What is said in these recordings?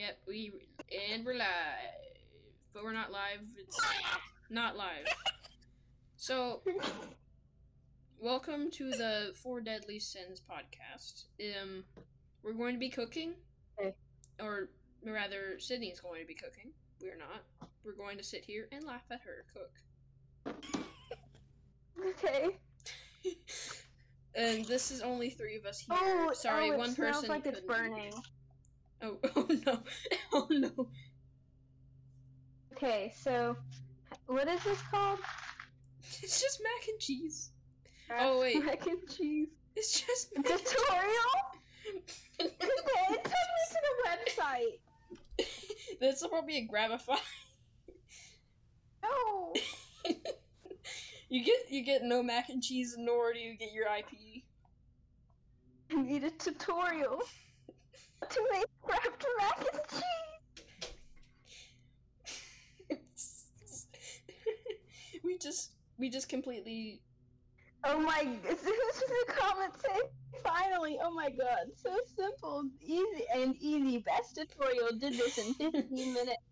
Yep, we and we're live, but we're not live. It's not live. So, welcome to the Four Deadly Sins podcast. Um, we're going to be cooking, or rather, Sydney's going to be cooking. We're not. We're going to sit here and laugh at her cook. Okay. and this is only three of us here. Oh, Sorry, oh, it one smells person. like it's burning. here. Oh, oh no, oh no. Okay, so what is this called? It's just mac and cheese. Oh, wait. mac and cheese It's just mac tutorial. okay, it took me to the website. That's probably a Grabify. No. you get you get no mac and cheese, nor do you get your IP. I need a tutorial to make Kraft mac and cheese. we just we just completely Oh my! This is the comment say. Finally! Oh my god! So simple, easy, and easy. Best tutorial did this in 15 minutes.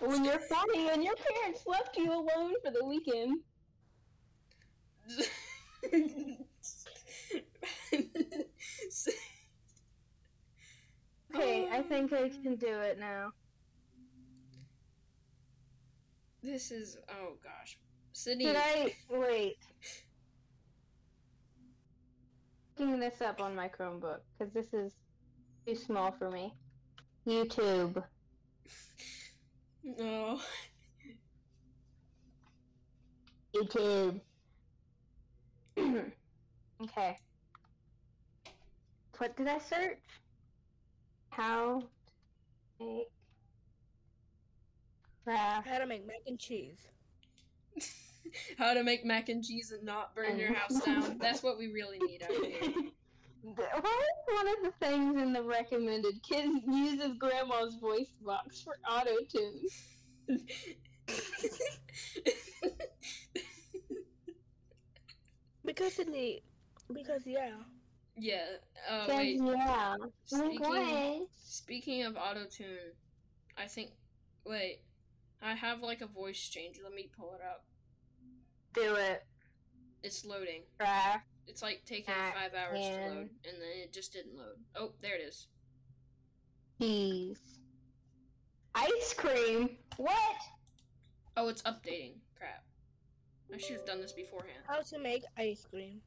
When you're 40 and your parents left you alone for the weekend. Okay, I oh. think I can do it now. This is oh gosh, Sydney. Did I wait? Looking this up on my Chromebook because this is too small for me. YouTube. No. YouTube. okay. What did I search? How to make Kraft. How to make mac and cheese. How to make mac and cheese and not burn your house down. That's what we really need out here. What is one of the things in the recommended? Kids uses grandma's voice box for auto tune. Because it need, because yeah. Yeah. Uh, wait. yeah. Like Speaking, what? speaking of auto tune, I think. Wait. I have like a voice changer. Let me pull it up. Do it. It's loading. Craft. It's like taking Mac five hours to load, and then it just didn't load. Oh, there it is. Cheese. Ice cream. What? Oh, it's updating. Crap. I should have done this beforehand. How to make ice cream.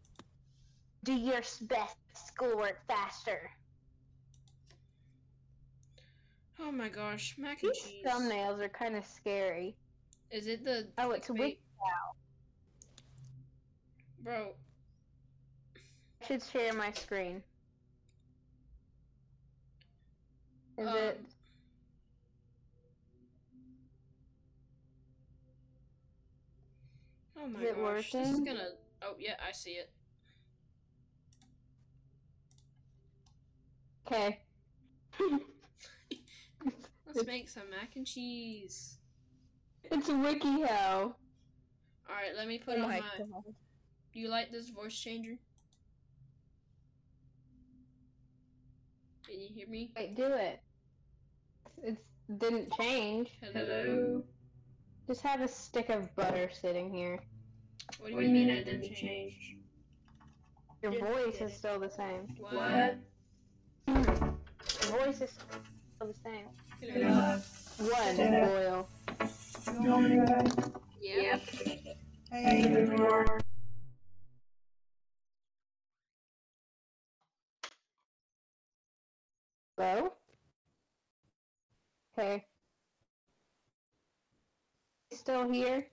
Do your best schoolwork faster. Oh my gosh, mac and These cheese. thumbnails are kind of scary. Is it the? Oh, it's clickbait? Wiki Bro, I should share my screen. Is Um, it? oh my Is it gosh, this is gonna. Oh yeah, I see it. Okay. Let's make some mac and cheese. it's a WikiHow. All right, let me put Oh on my my. god. Do you like this voice changer? Can you hear me? Wait, do it. It didn't change. Hello. Just have a stick of butter sitting here. What do you mean it didn't change? Your voice is still the same. What? Your voice is still the same. Yeah. One boil. Yeah. Hello? Okay. Still here?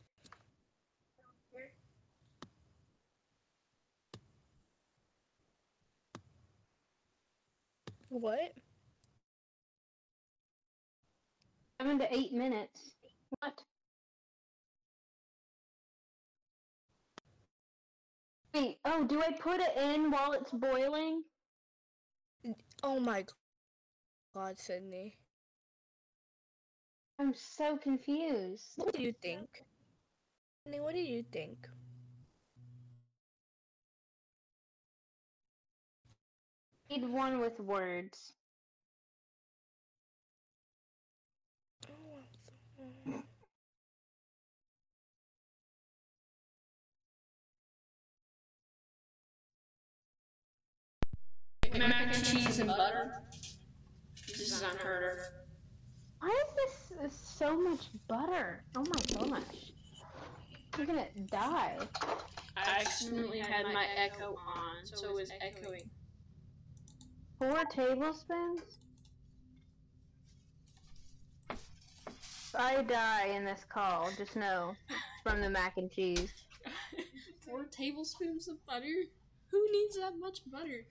What? Seven to eight minutes. What? Wait, oh, do I put it in while it's boiling? Oh my god, Sydney. I'm so confused. What do you think? Sydney, what do you think? Need one with words. Mac and cheese and butter. This is unheard of. Why is this is so much butter? Oh my gosh. You're gonna die. I accidentally had my echo on, so it was echoing. Four tablespoons? If I die in this call, just know it's from the mac and cheese. Four tablespoons of butter? Who needs that much butter?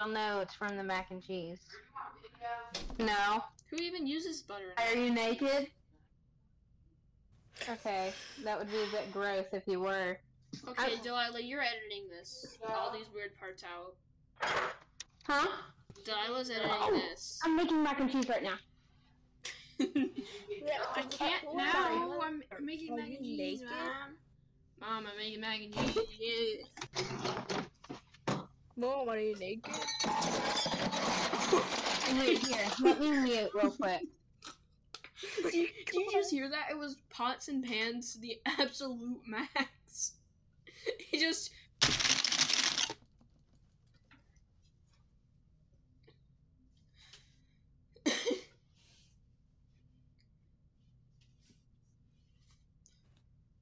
I'll know it's from the mac and cheese. No. Who even uses butter? Are you naked? Okay, that would be a bit gross if you were. Okay, Delilah, you're editing this. All these weird parts out. Huh? Delilah's editing Oh. this. I'm making mac and cheese right now. I can't oh, Sorry. now. I'm making mac and cheese, naked? mom. Mom, I'm making mac and cheese. Yeah. Mom, are you naked? Wait, here, let me mute real quick. Did you, did you just hear that? It was pots and pans to the absolute max. He just.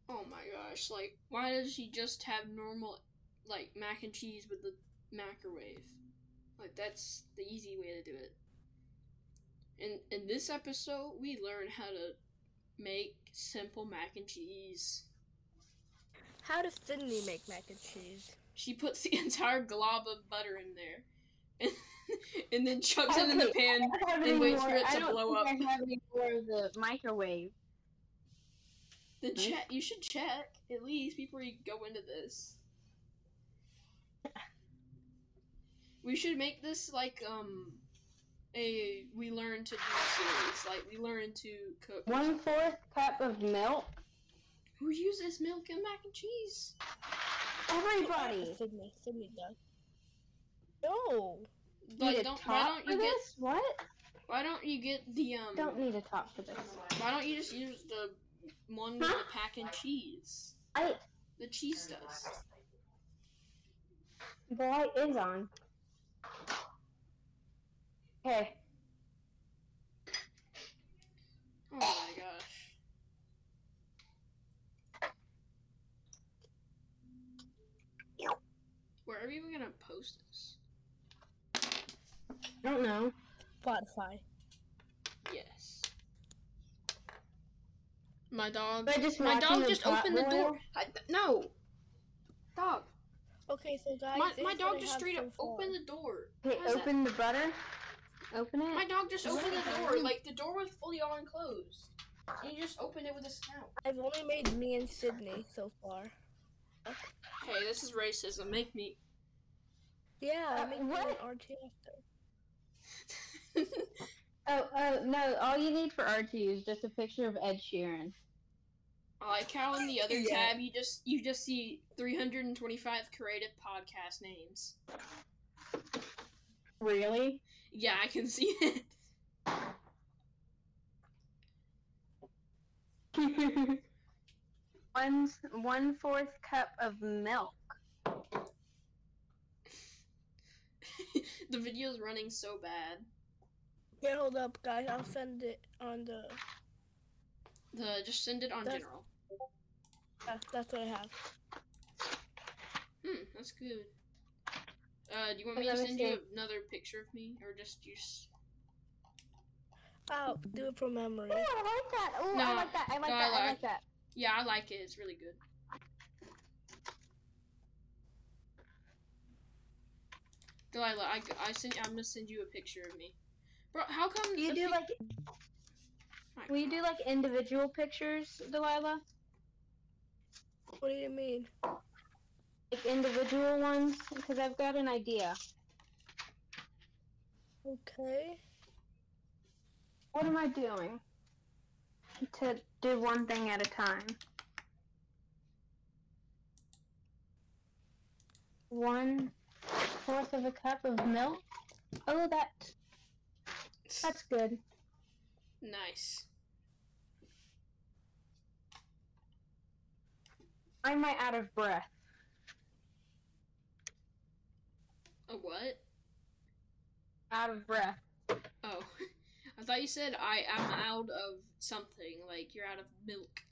oh my gosh, like, why does she just have normal, like, mac and cheese with the microwave? Like, that's the easy way to do it. And in this episode, we learn how to make simple mac and cheese. How does Sydney make mac and cheese? She puts the entire glob of butter in there, and, and then chucks it in the pan. I don't have and waits more- for it I to don't blow think up. I have any more of the microwave. Then hmm? check. You should check at least before you go into this. We should make this like um a we learn to do series. Like we learn to cook. One fourth cup of milk. Who uses milk and mac and cheese? Everybody. Sydney. Sydney does. No. Need Like don't why talk don't for you get this? What? why don't you get the um Don't need to talk for this. why don't you just use the one with Huh? the pack and cheese? I The cheese does. the light is on. Okay. Oh my gosh. Where are we even gonna post this? I don't know. Spotify. Yes. My dog. But just My dog just opened the boil? door. I, no. Dog. Okay, so guys, My, this my dog just straight so up far. opened the door. Okay, How's that- open the butter. Open it. My dog just opened the the door. Like the door was fully on closed. And he just opened it with a snout. I've only made me and Sydney so far. Hey, this is racism. Make me. Yeah, Uh, I made me what? an RT after. Oh, oh no! All you need for R2 is just a picture of Ed Sheeran. I like how in the other Yeah. tab you just you just see 325 creative podcast names. Really? Yeah, I can see it. one one fourth cup of milk. the video's running so bad. Yeah, hold up, guys. I'll send it on the. The just send it on That's- general. Yeah, that's what I have. Hmm, that's good. Uh, do you want me to send you another picture of me, or just use? I'll do it from memory. Oh, I like that. Oh, No, I like that. I like no, that. I like- like that. Yeah, I like it. It's really good. Delilah, I, I sent I'm gonna send you a picture of me. Bro, how come you do pic- like? Right. Will you do like individual pictures, Delilah? What do you mean? Like individual ones? Because I've got an idea. Okay. What am I doing? To do one thing at a time. One fourth of a cup of milk. Oh, that. That's good. Nice. I'm I out of breath? A what? Out of breath. Oh, I thought you said I am out of something, like you're out of milk.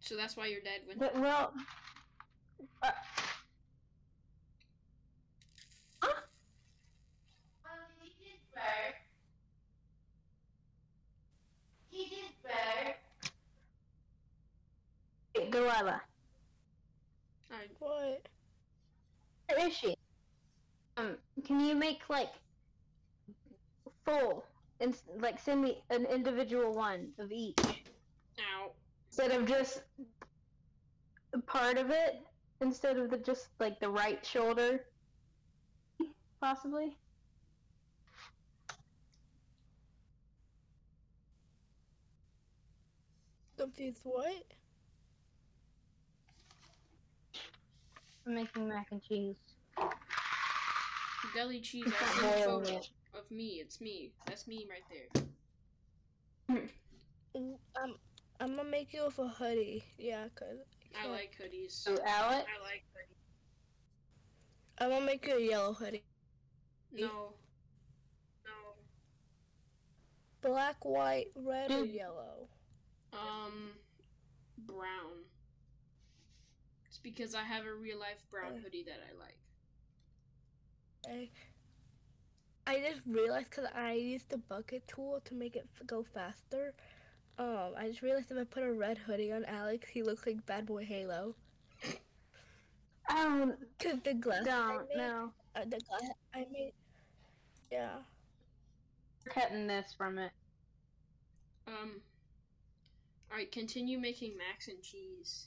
So that's why your dad went. But, well. Uh, huh? Wait, Delilah, Alright, What? where is she? Can you make like full and like send me an individual one of each ow. instead of just part of it instead of the just like the right shoulder, possibly. Confused what? I'm making mac and cheese. Deli cheese. It's I not a photo of me. It's me. That's me right there. Mm, I'm I'm gonna make you with a hoodie. Yeah, cause I can't- like hoodies. So Alec, I like hoodies. I'm gonna make you a yellow hoodie. No. No. Black, white, red, or yellow. Um, brown. It's because I have a real life brown Oh. hoodie that I like. I, I just realized because I used the bucket tool to make it f- go faster. Um, I just realized if I put a red hoodie on Alex, he looks like BadBoyHalo. I Cause the glass I don't made, know. uh, the glass I made, yeah. We're cutting this from it. Um. Alright, continue making macs and cheese.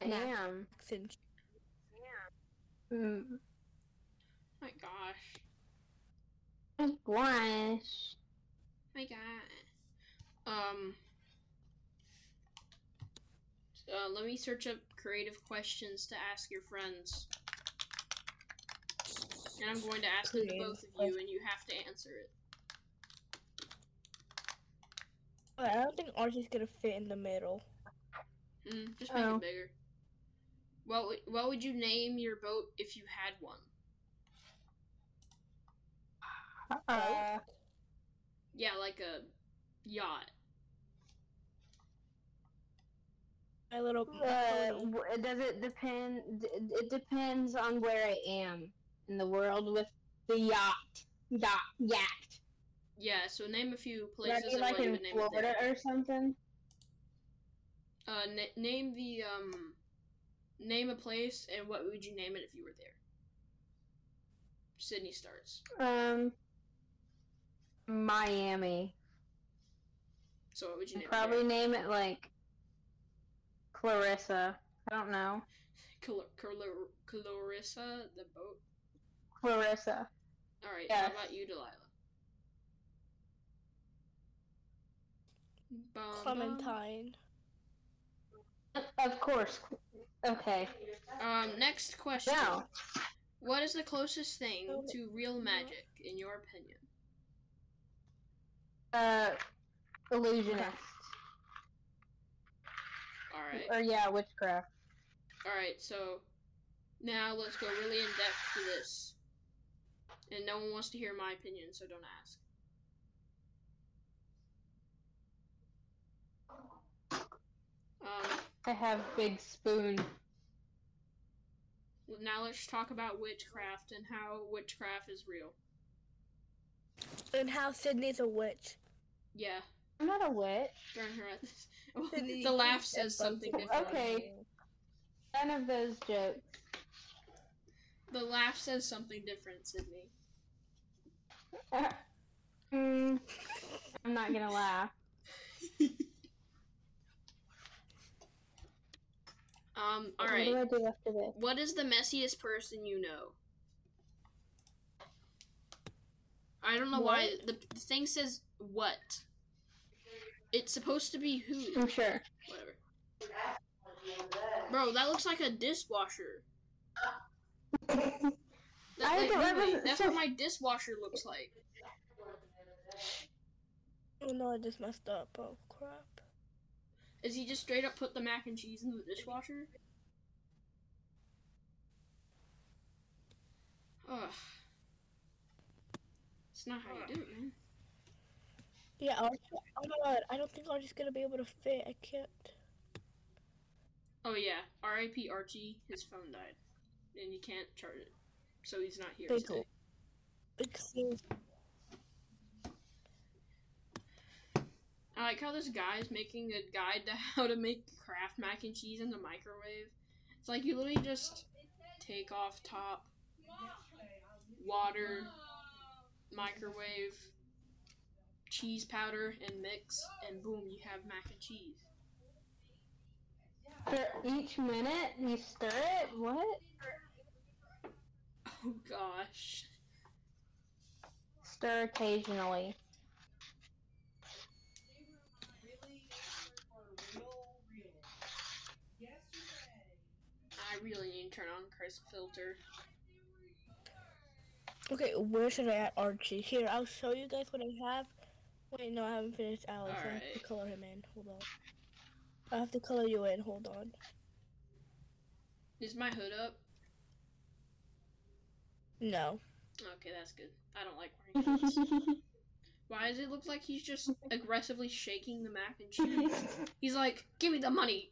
Mac. Damn. Since Mm. My gosh. Gosh. My god. Um. Uh, let me search up creative questions to ask your friends. And I'm going to ask it to both of you, and you have to answer it. I don't think ours is gonna fit in the middle. Mm, just make Oh. it bigger. What would, what would you name your boat if you had one? Uh, Yeah, like a yacht. My little uh, does it depend? It depends on where I am in the world with the yacht. Yacht. Yacht. Yeah, so name a few Would I places be like in name it Florida there. or something? Uh, na- name the um, name a place and what would you name it if you were there? Sydney starts. Um, Miami. So what would you I'd name probably it? name it like Clarissa. I don't know. Cal- Cal- Clarissa, the boat. Clarissa. All right. Yes. How about you, Delilah? Bum, bum. Clementine. Of course. Okay. Um, next question. Now, What is the closest thing to real magic, in your opinion? uh, illusionist. All right. Or yeah, witchcraft. All right. So now let's go really in depth to this. And no one wants to hear my opinion, so don't ask. Um, I have big spoon. now let's talk about witchcraft and how witchcraft is real. And how Sydney's a witch. Yeah, I'm not a witch. throwing her at this. Sydney the laugh says something different. Okay. None of those jokes. The laugh says something different, Sydney. Mm, I'm not gonna laugh. Um, What alright. do I do after this? What is the messiest person you know? I don't know why the, the thing says what. It's supposed to be who. I'm sure. Whatever. Bro, that looks like a dishwasher. That I like, don't that's what my dishwasher looks like. Oh no, I just messed up. Oh crap. Is he just straight up put the mac and cheese in the dishwasher? Ugh. It's not how you do it, man. Yeah, Archie, oh my god, I don't think Archie's gonna be able to fit. I can't. Oh yeah, R.I.P. Archie. His phone died, and you can't charge it, so he's not here Big today. Big scene. I like how this guy is making a guide to how to make Kraft mac and cheese in the microwave. It's like you literally just take off top, water, microwave, cheese powder, and mix, and boom, you have mac and cheese. For each minute you stir it? What? Oh gosh. Stir occasionally. I really need to turn on Krisp filter. Okay, where should I add Archie? Here, I'll show you guys what I have. Wait, no, I haven't finished Alex. I have to color him in. Hold on. I have to color you in. Hold on. Is my hood up? No. Okay, that's good. I don't like wearing hoods. Why does it look like he's just aggressively shaking the mac and cheese? He's like, "Give me the money.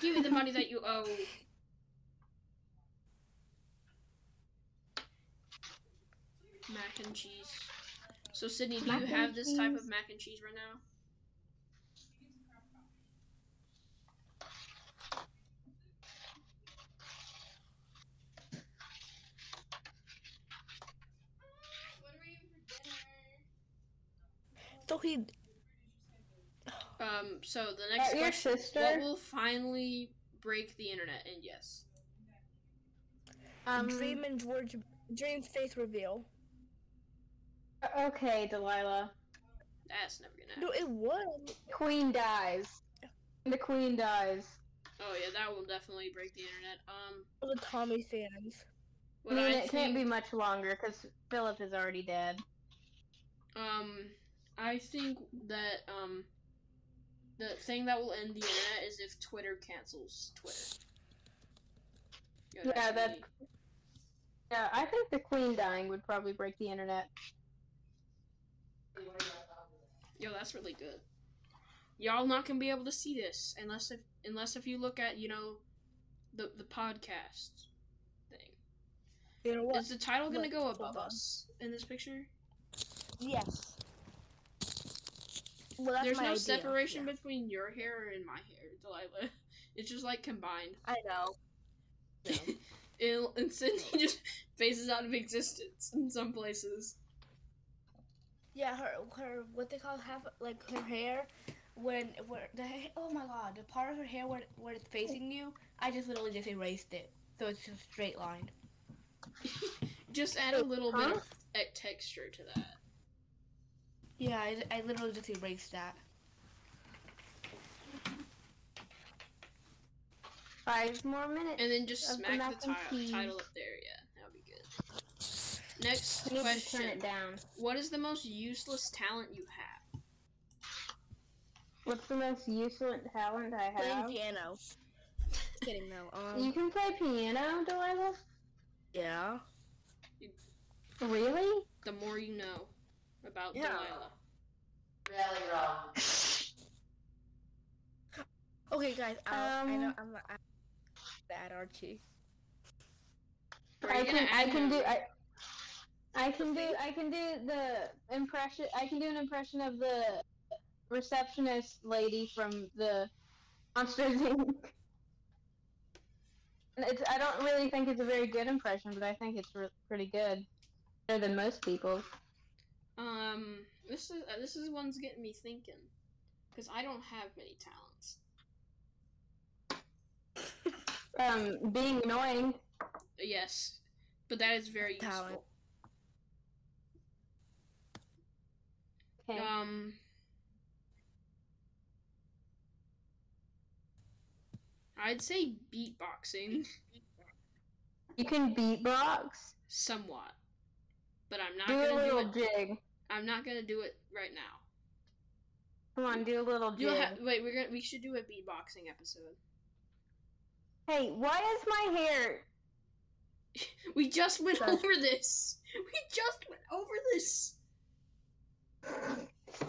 Give me the money that you owe." Mac and cheese. So Sydney, do Mac you have this type of mac and cheese right now? So he. Um. So the Uh, next your question: sister? What will finally break the internet? And yes, um, Dream and George. Dream's face reveal. Okay, Delilah. that's never gonna No, happen. it would. Queen dies. The queen dies. Oh yeah, that will definitely break the internet. Um. The Tommy fans. I mean, I it can't be much longer because Philip is already dead. Um, I think that um, the thing that will end the internet is if Twitter cancels Twitter. Yo, Yeah, that's that- really- Yeah, I think the queen dying would probably break the internet. Yo, that's really good. Y'all not gonna be able to see this unless if unless if you look at you know, the the podcast thing. You know what? Is the title gonna Look, go hold above on. us in this picture? Yes. Well, that's There's my no idea. separation Yeah. between your hair and my hair, Delilah. It's just like combined. I know. and, and Sydney just phases out of existence in some places. Yeah, her her what they call half like her hair when where the ha- oh my god the part of her hair where where it's facing you I just literally just erased it so it's just a straight line. Just add a little bit of texture to that. Yeah, I, I literally just erased that. Five more minutes. And then just Of the the and title up there. Yeah, that would be good. Next You need to turn question. it down. What is the most useless talent you have? What's the most useless talent I have? Playing have? piano. Kidding though. You Um. can play piano, Delilah? Yeah. Really? The more you know about Yeah. Delilah. Really wrong. Okay, guys. I'll, I know Um, I'm gonna add- add Archie. Are you I can, I can do I, I can do I can do the impression I can do an impression of the receptionist lady from the Monsters Inc. And It's, I don't really think it's a very good impression, but I think it's re- pretty good, better than most people. Um, this is uh, this is one's getting me thinking, because I don't have many talents. Um, being annoying. Yes, but that is very Talent. useful. Okay. Um, I'd say beatboxing. You can beatbox. somewhat, but I'm not Do a gonna do little it. jig. I'm not gonna do it right now. Come on, do a little jig. Ha- wait. We're gonna. We should do a beatboxing episode. Hey, why is my hair? We just went over this. We just went over this. Sorry.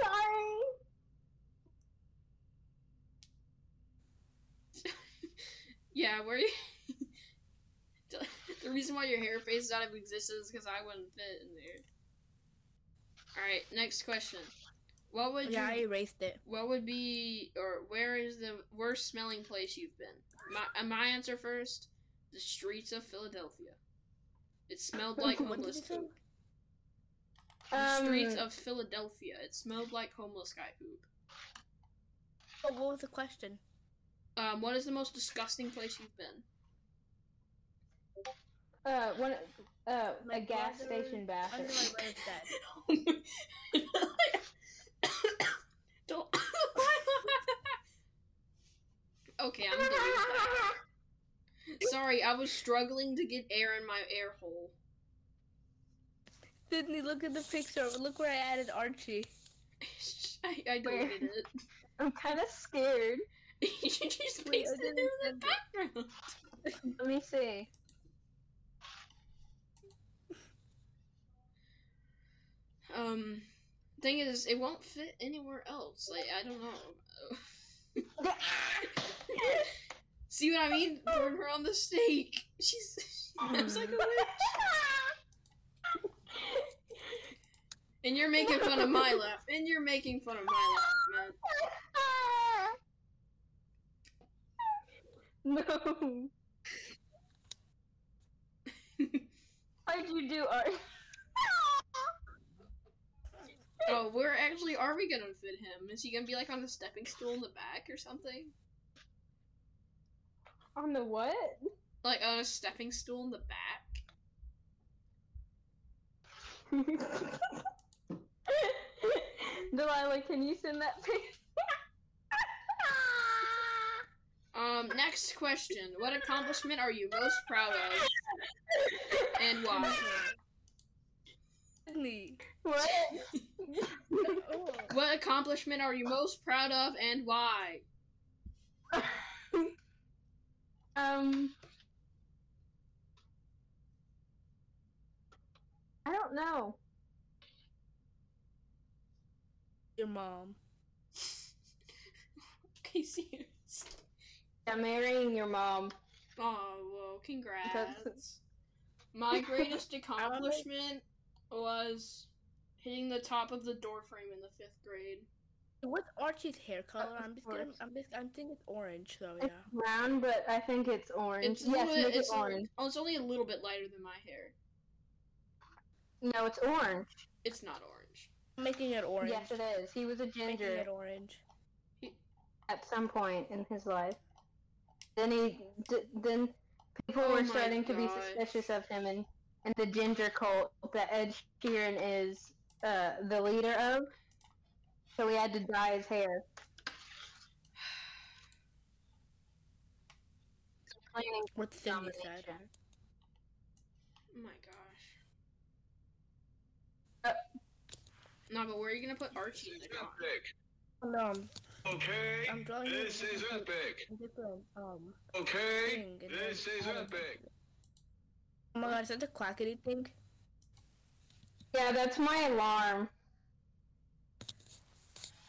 Yeah, where you... the reason why your hair phases out of existence is because I wouldn't fit in there. All right, next question. What would Yeah, I erased it. What would be or where is the worst smelling place you've been? My uh, my answer first. The streets of Philadelphia. It smelled like What did homeless you say? poop. The streets Um, of Philadelphia. It smelled like homeless guy poop. Oh, what was the question? Um, what is the most disgusting place you've been? Uh, one, uh, My a gas brother- station Under bathroom. my bed. Don't. okay, I'm deleting that. Sorry, I was struggling to get air in my air hole. Sydney, look at the picture. Look where I added Archie. I, I deleted it. I'm kind of scared. you just Wait, pasted it in the send background. Let me see. Um, thing is, it won't fit anywhere else. Like I don't know. See what I mean? Burn her on the stake. She's she looks like a witch. And you're making fun of my laugh. And you're making fun of my laugh, man. no. Why'd you do art? Oh, where actually are we gonna fit him? Is he gonna be like on a stepping stool in the back or something? On the what? Like on a stepping stool in the back? Delilah, can you send that picture? Um, next question. What accomplishment are you most proud of and why? Sydney. what? What accomplishment are you most proud of and why? um. I don't know. Your mom. Okay, serious. I'm marrying your mom. Oh, well, congrats. That's- My greatest accomplishment was hitting the top of the door frame in the fifth grade. What's Archie's hair color? of I'm just gonna. I'm just, I'm thinking it's orange. So yeah. It's brown, but I think it's orange. It's yes, little make bit, it it's, orange. oh, it's only a little bit lighter than my hair. No, it's orange. It's not orange. I'm making it orange. Yes, it is. He was a ginger. Making ginger it orange. at some point in his life. Then he, d- then people Oh were my starting to be suspicious of him, and and the ginger cult that Ed Sheeran is uh, the leader of. So he had to dye his hair. Planning What Sydney said. domination. Oh my gosh. Uh, no, but where are you gonna put Archie in the car? Epic. Um, Okay, I'm drawing this it. is epic. a different um Okay, this is add epic. Oh my god, is that the quackity thing? Yeah, that's my alarm.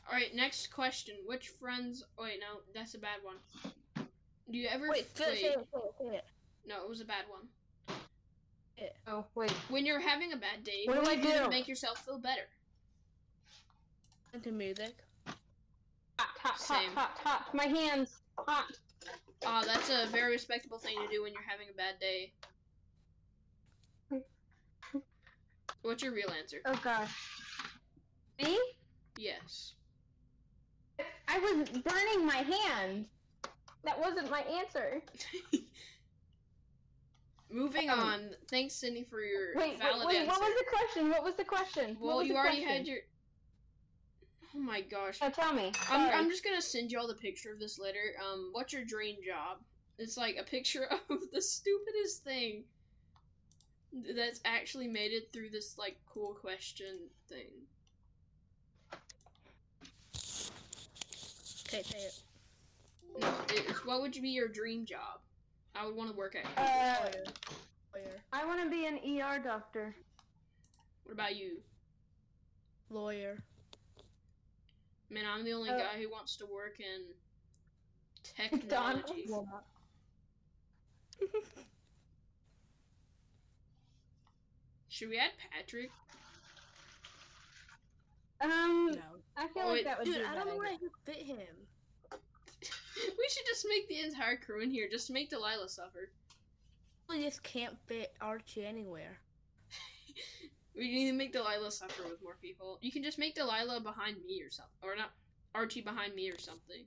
Alright, next question. Which friends. Oh, wait, no, that's a bad one. Do you ever. Wait, say it, say it, say it, say it. no, it was a bad one. Oh wait, When you're having a bad day, What do I do to do? make yourself feel better? Into music. hot, hot, Same. hot, hot, hot. My hands hot. Ah, that's a very respectable thing to do when you're having a bad day. What's your real answer? Oh gosh. Me? Yes. I was burning my hand. That wasn't my answer. Moving Um, on. Thanks, Sydney, for your Wait, wait, valid wait answer. what was the question? What was the question? Well, you already question? had your. Oh my gosh. Oh, tell me. I'm, Sorry. I'm just gonna send you all the picture of this later. Um, what's your dream job? It's like a picture of the stupidest thing. that's actually made it through this like cool question thing. Okay, say it. No, it's what would be your dream job? I would want to work at. Uh, Lawyer. Lawyer. I want to be an ER doctor. what about you? Lawyer. Man, I'm the only Uh, guy who wants to work in technology. Should we add Patrick? Um, No. I feel Oh, like wait, that would Dude, be a I bad don't know where I idea. fit him. we should just make the entire crew in here just to make Delilah suffer. I just can't fit Archie anywhere. We need to make Delilah suffer with more people. You can just make Delilah behind me or something, or not Archie behind me or something,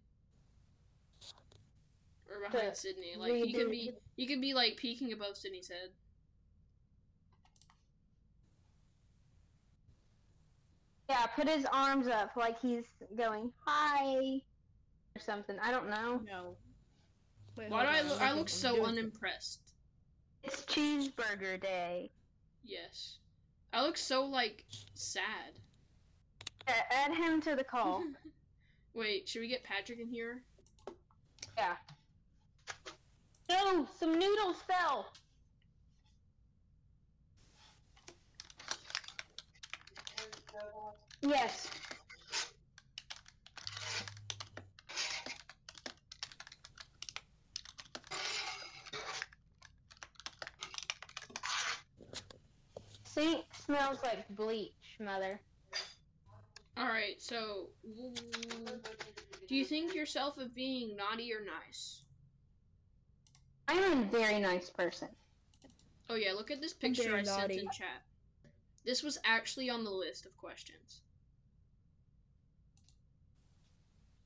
or behind The Sydney. Like you could be, you could be like peeking above Sydney's head. Yeah, put his arms up like he's going hi or something. I don't know. No. Wait, Why do I look? I'm look so unimpressed. It's cheeseburger day. Yes, I look so like sad. Add him to the call. Wait, should we get Patrick in here? yeah. No, some noodles fell. Yes. Sink smells like bleach, mother. All right, so do you think yourself of being naughty or nice? I'm a very nice person. Oh yeah, look at this picture I sent naughty. in chat. This was actually on the list of questions.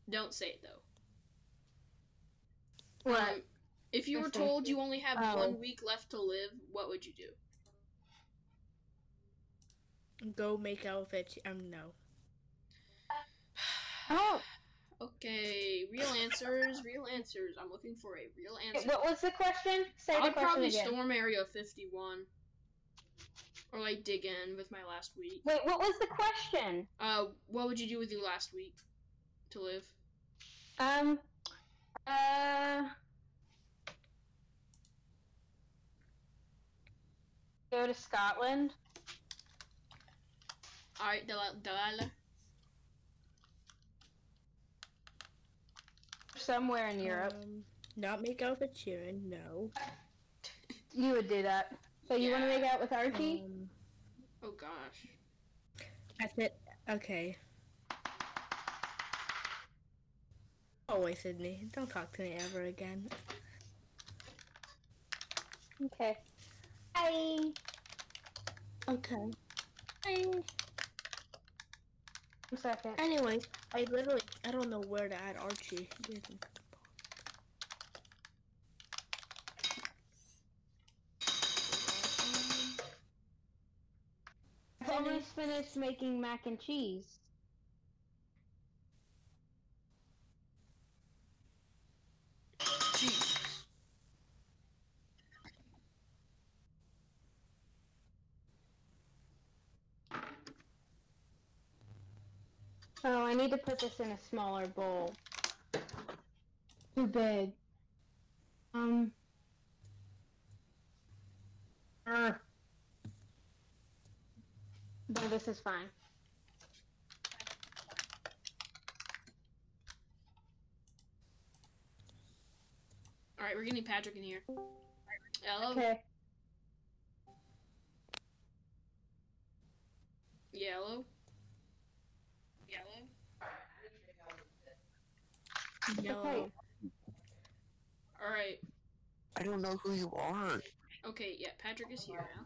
Don't say it though. What? Um, if you were told you only have Oh. one week left to live, what would you do? Go make out with it. Um, no. oh, Okay, real answers, real answers. I'm looking for a real answer. what was the question? Say the I'd question probably again. storm Area 51. Or like dig in with my last week. Wait, what was the question? Uh, what would you do with your last week to live? Um, uh, go to Scotland. Alright, Del- Delilah. Somewhere in Europe. Um, not make out with Sharon. No. You would do that. So you want to make out with Archie? Um, Oh gosh. that's it. Okay. Oh wait, Sydney. Don't talk to me ever again. okay. Hi. Okay. One second. Anyway, I literally I don't know where to add Archie. I've almost finished making mac and cheese. I need to put this in a smaller bowl. Too big. Um. Uh. No, this is fine. Alright, we're getting Patrick in here. Hello? Okay. Yellow? Yellow? No. Okay. Alright. I don't know who you are. Okay, yeah, Patrick is here now.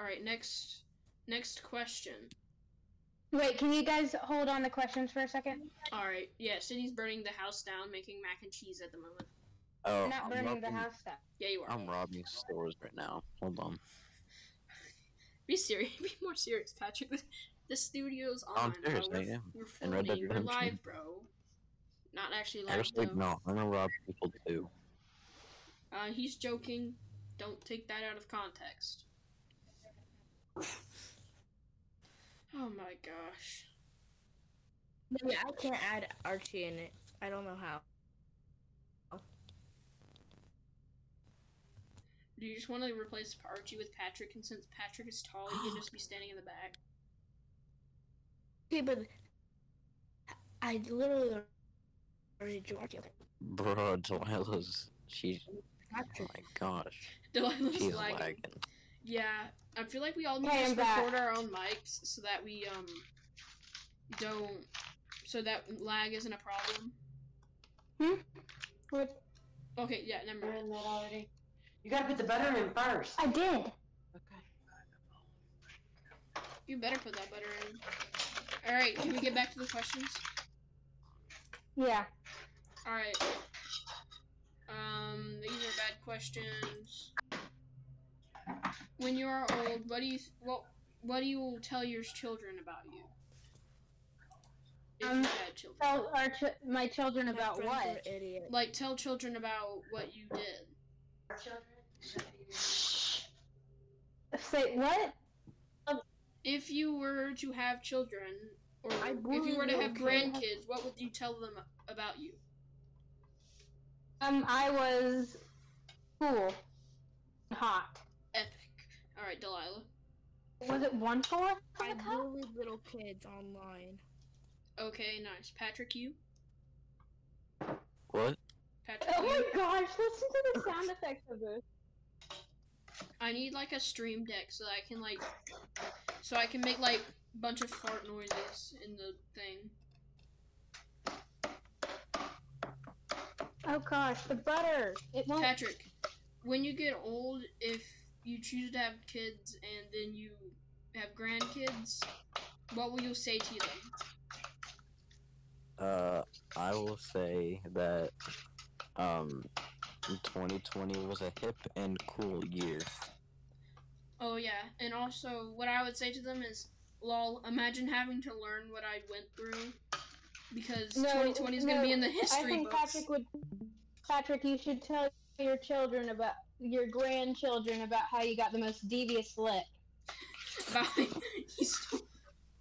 Alright, next next question. Wait, can you guys hold on the questions for a second? Alright, yeah, Sydney's burning the house down, making mac and cheese at the moment. Oh, We're not I'm burning the house down. Yeah, you are. I'm robbing stores right now. Hold on. Be serious. Be more serious, Patrick. The, the studio's on. I'm serious, bro. I We're, am. we're In Red Dead. We're Redemption. live, bro. Not actually live, Seriously, though. no. I'm gonna rob people too. Uh, he's joking. Don't take that out of context. Oh my gosh. Maybe I can't add Archie in it. I don't know how. Do you just want to replace Archie with Patrick, and since Patrick is tall, you can just be standing in the back? Okay, but I literally already drew Archie. Bro, Delilah's. She. Oh Patrick. my gosh. Delilah's She's lagging. lagging. Yeah, I feel like we all need Hey, to record back. our own mics so that we um don't so that lag isn't a problem. Hmm. What? Okay, yeah, never You're mind. in that already. You gotta put the butter in first. I did. Okay. You better put that butter in. All right, can we get back to the questions? Yeah. All right. Um, these are bad questions. When you are old, what do you what what do you tell your children about you? If Um, you had children, Tell our ch- my children about friends what? are idiots. like tell children about what you did. Our children? Say what? If you were to have children, or I if you were to have grandkids, what would you tell them about you? Um, I was cool, hot. Epic. All right, Delilah. Was it one fourth? I bullied little kids online. Okay, nice. Patrick, you. What? Patrick, Oh my gosh! Listen to the sound effects of this. I need like a stream deck so I can like, so I can make like a bunch of fart noises in the thing. Oh gosh, the butter. It won't. Patrick, when you get old, if you choose to have kids and then you have grandkids, what will you say to them? Uh, I will say that um, 2020 was a hip and cool year. Oh yeah, and also what I would say to them is, lol, imagine having to learn what I went through, because No, 2020 is gonna be in the history. I history think books. Patrick would. Patrick, you should tell your children about your grandchildren about how you got the most devious lip. About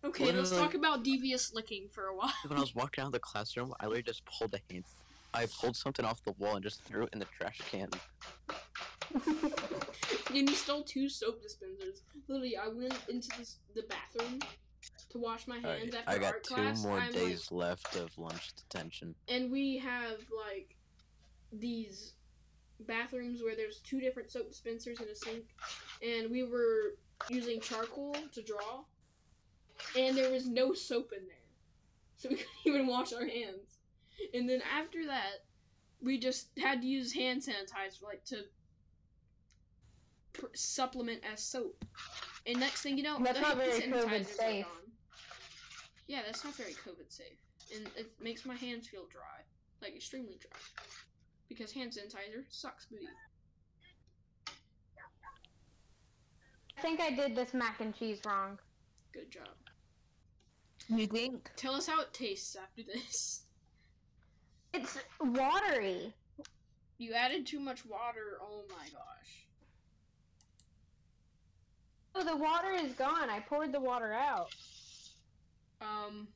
okay. What let's are- talk about devious licking for a while. When I was walking out of the classroom, I literally just pulled a hand. I pulled something off the wall and just threw it in the trash can. and he stole two soap dispensers. Literally, I went into this, the bathroom to wash my Alright, hands after I got art two class. more I'm days left of lunch detention. and we have like these bathrooms where there's two different soap dispensers and a sink, and we were using charcoal to draw, and there was no soap in there, so we couldn't even wash our hands. And then after that, we just had to use hand sanitizer like to pr- supplement as soap. And next thing you know, That's the not hand very COVID sanitizers are safe. Gone. Yeah, that's not very COVID safe, and it makes my hands feel dry, like extremely dry, because hand sanitizer sucks booty. I think I did this mac and cheese wrong. Good job. You think? Tell us how it tastes after this. It's watery. You added too much water. Oh my gosh. Oh, the water is gone. I poured the water out. Um.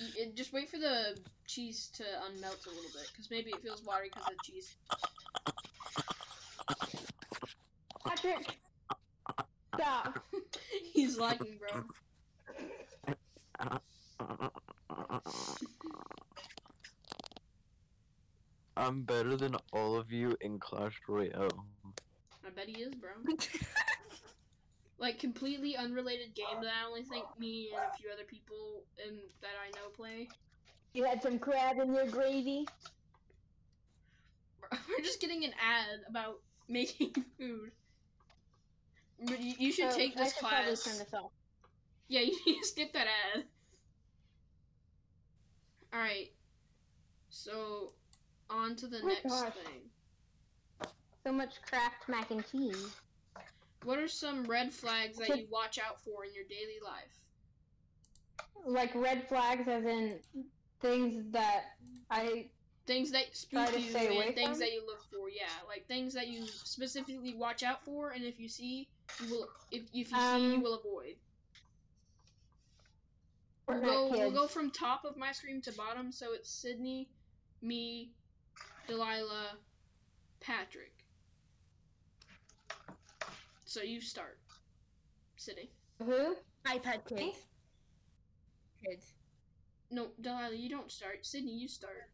y- It, just wait for the cheese to unmelt a little bit, because maybe it feels watery because of the cheese. Patrick, stop. He's lagging, bro. I'm better than all of you in Clash Royale. I bet he is, bro. like completely unrelated game that I only think me and a few other people in that I know play. You had some crab in your gravy. We're just getting an ad about making food. But you, you should Oh, take I this should probably class. turn this off. Yeah, you need to skip that ad. Alright. So, on to the Oh next gosh. thing. So much Kraft mac and cheese. What are some red flags that you watch out for in your daily life? Like red flags, as in things that I things that spook to you and things from? that you look for. Yeah, like things that you specifically watch out for, and if you see, you will. If, if you see, you Um, will avoid. We'll go, we'll go from top of my screen to bottom, so it's Sydney, me, Delilah, Patrick. So you start, Sydney. Who? iPad kids. Kids. No, Delilah, you don't start. Sydney, you start.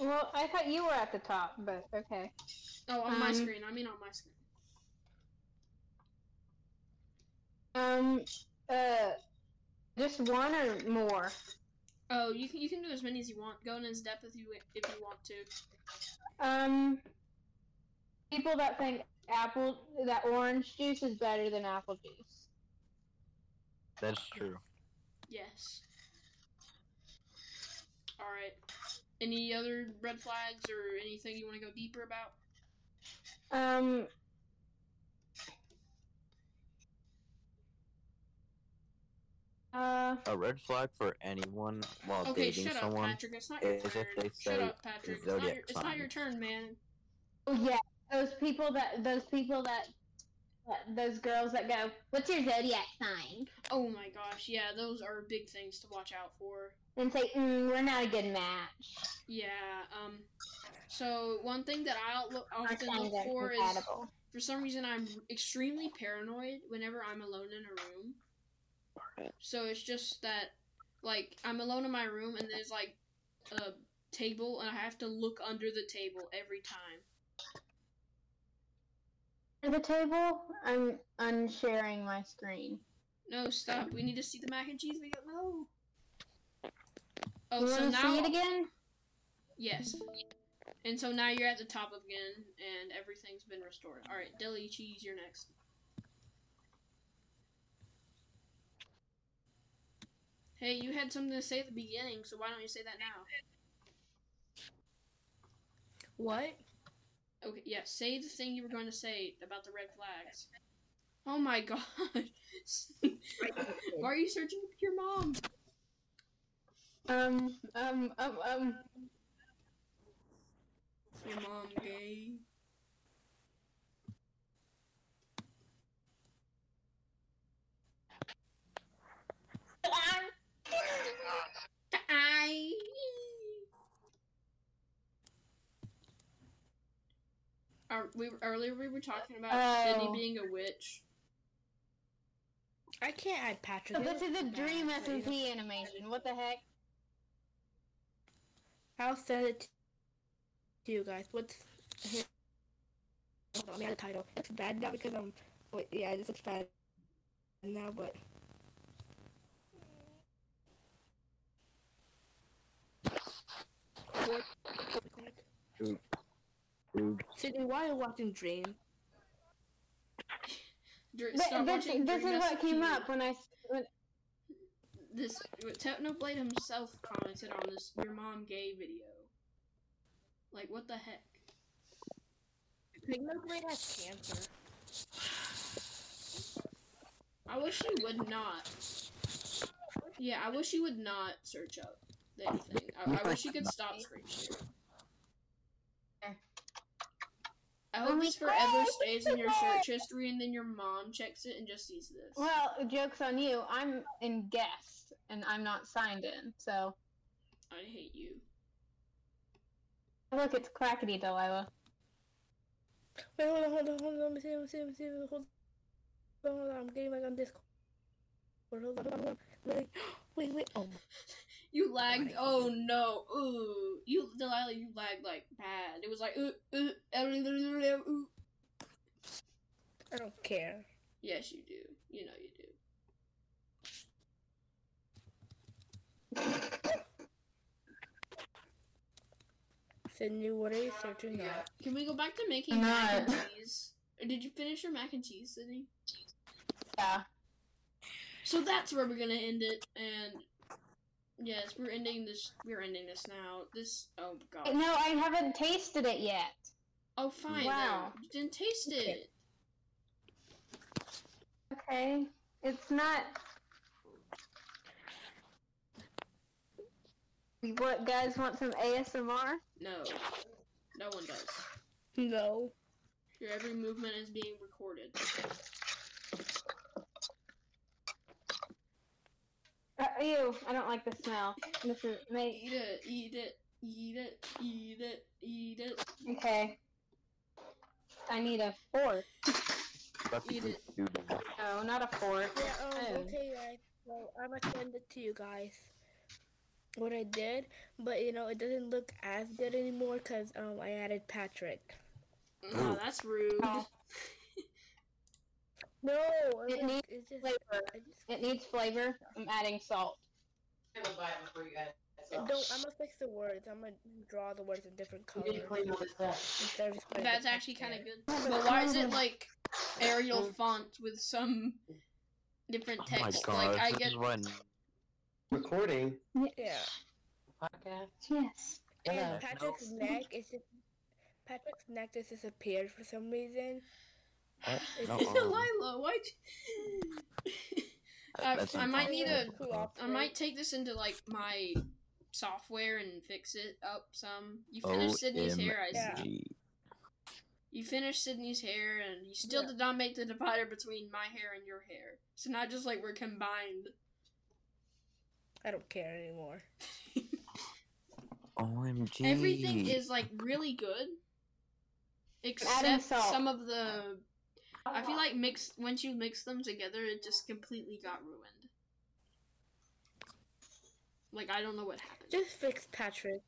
Well, I thought you were at the top, but okay. Oh, on my Um, screen. I mean on my screen. Um, uh, just one or more? Oh, you can you can do as many as you want. Go in as depth if you if you want to. Um, people that think apple that orange juice is better than apple juice. That's true. Yes. All right. Any other red flags or anything you want to go deeper about? Um. Uh, A red flag for anyone while Okay, dating shut up, someone. Patrick. It's not your is if turn. they Shut say up, Patrick. It's not, your, it's not your turn, man. oh yeah, those people that those people that, that those girls that go, "What's your zodiac sign?" Oh my gosh, yeah, those are big things to watch out for. and say, mm, "We're not a good match. Yeah. Um. So one thing that I look often look aren't for is for some reason I'm extremely paranoid whenever I'm alone in a room. So it's just that like I'm alone in my room and there's like a table and I have to look under the table every time. At the table, I'm unsharing my screen. No, stop. We need to see the mac and cheese video. No. Oh, you so now see it again? yes. And so now you're at the top again and everything's been restored. All right, Deli cheese, you're next. Hey, you had something to say at the beginning, so why don't you say that now? What? Okay, yeah, say the thing you were going to say about the red flags. Oh my god. Why are you searching for your mom? Um, um, um, um. Your mom gay. I. Are we earlier we were talking about Sydney Oh. being a witch. I can't add Patrick. This is a dream bad, but, you know. SMP animation. What the heck? I'll send it to you guys. What's here? Hold on, Let me add the title. It's bad now because I'm. Wait, yeah, it looks bad now, but. What? Ooh, Sydney, why are you watching Dream? Dr- Th- stop this watching this Dream is what came SCP. up I When, This Technoblade himself commented on this your mom gay video. Like what the heck? Technoblade has cancer. I wish you would not. Yeah, I wish you would not search up anything. I, I wish you could stop screen sharing. I hope Oh my this forever God, stays in your look at search history and then your mom checks it and just sees this. well, joke's on you. I'm in guest and I'm not signed in. So I hate you. look, it's Clackety Delilah. Wait, hold on, hold on, hold on. Let me see, let me see, let me see. Hold on, hold on. I'm getting back on Discord. Hold on, hold on. Wait, wait, wait. Oh, You lagged. my Oh no. Ooh. You Delilah, you lagged like bad. It was like ooh, ooh, ooh, ooh. I don't care. Yes, you do. You know you do. Sydney, what are you searching now? Can we go back to making mac and cheese? Or did you finish your mac and cheese, Sydney? Yeah. So that's where we're gonna end it, and yes, we're ending this. We're ending this now. This. Oh god. No, I haven't tasted it yet. Oh fine. Wow. Then. You didn't taste it. Okay. It's not. What guys want some ASMR? No, no one does. No. Your every movement is being recorded. Uh, ew, I don't like the smell. This is make Eat it, eat it, eat it, eat it, eat it. okay. I need a fork. About to Eat it. shooting. No, not a fork. Yeah, um, Oh. okay, guys. So I'm gonna send it to you guys. What I did, but you know, it doesn't look as good anymore because um, I added Patrick. Oh, that's rude. Oh. No, It it needs it's just, flavor. Just It needs flavor. I'm adding salt. I'm gonna buy it before you guys. I don't. I'm gonna fix the words. I'm gonna draw the words in different colors need to clean all this up. instead of just putting That's actually kind of good. But why is it like Arial mm. font with some different text? Oh my text? god, like I this get is when Recording Yeah. podcast. Yes. And Yeah. Patrick's neck is just Patrick's neck just disappeared for some reason. What? No, um, Lila, why'd you... I, might need a. Cool I might take this into like my software and fix it up some. You finished Sydney's hair, I Yeah. see. OMG. You finished Sydney's hair, and you still Yeah. did not make the divider between my hair and your hair. So not just like we're combined. I don't care anymore. OMG. Everything is like really good, except some of the. I feel like mixed once you mix them together, it just completely got ruined. Like I don't know what happened. Just fix Patrick.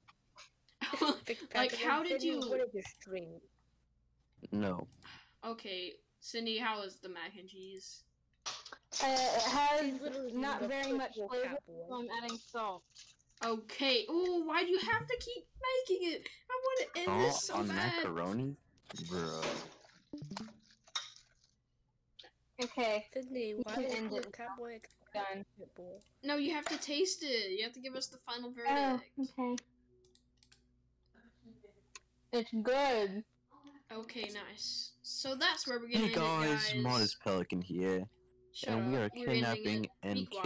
Fix Like, how did you- What is your stream? No. okay, Cindy, how is the mac and cheese? Uh, it has literally not very much flavor, so. I'm adding salt. Okay. Oh, why do you have to keep making it? I want to end Oh, this so on bad. macaroni? Bro. Okay, Sydney, why can is end the it. cowboy done. cat boy? No, you have to taste it. You have to give us the final oh, verdict. Oh, okay. It's good. Okay, nice. So that's where we're Hey gonna end guys, it, guys. Modest Pelican here, Shut and we up. are We're ending kidnapping it. and Be quiet.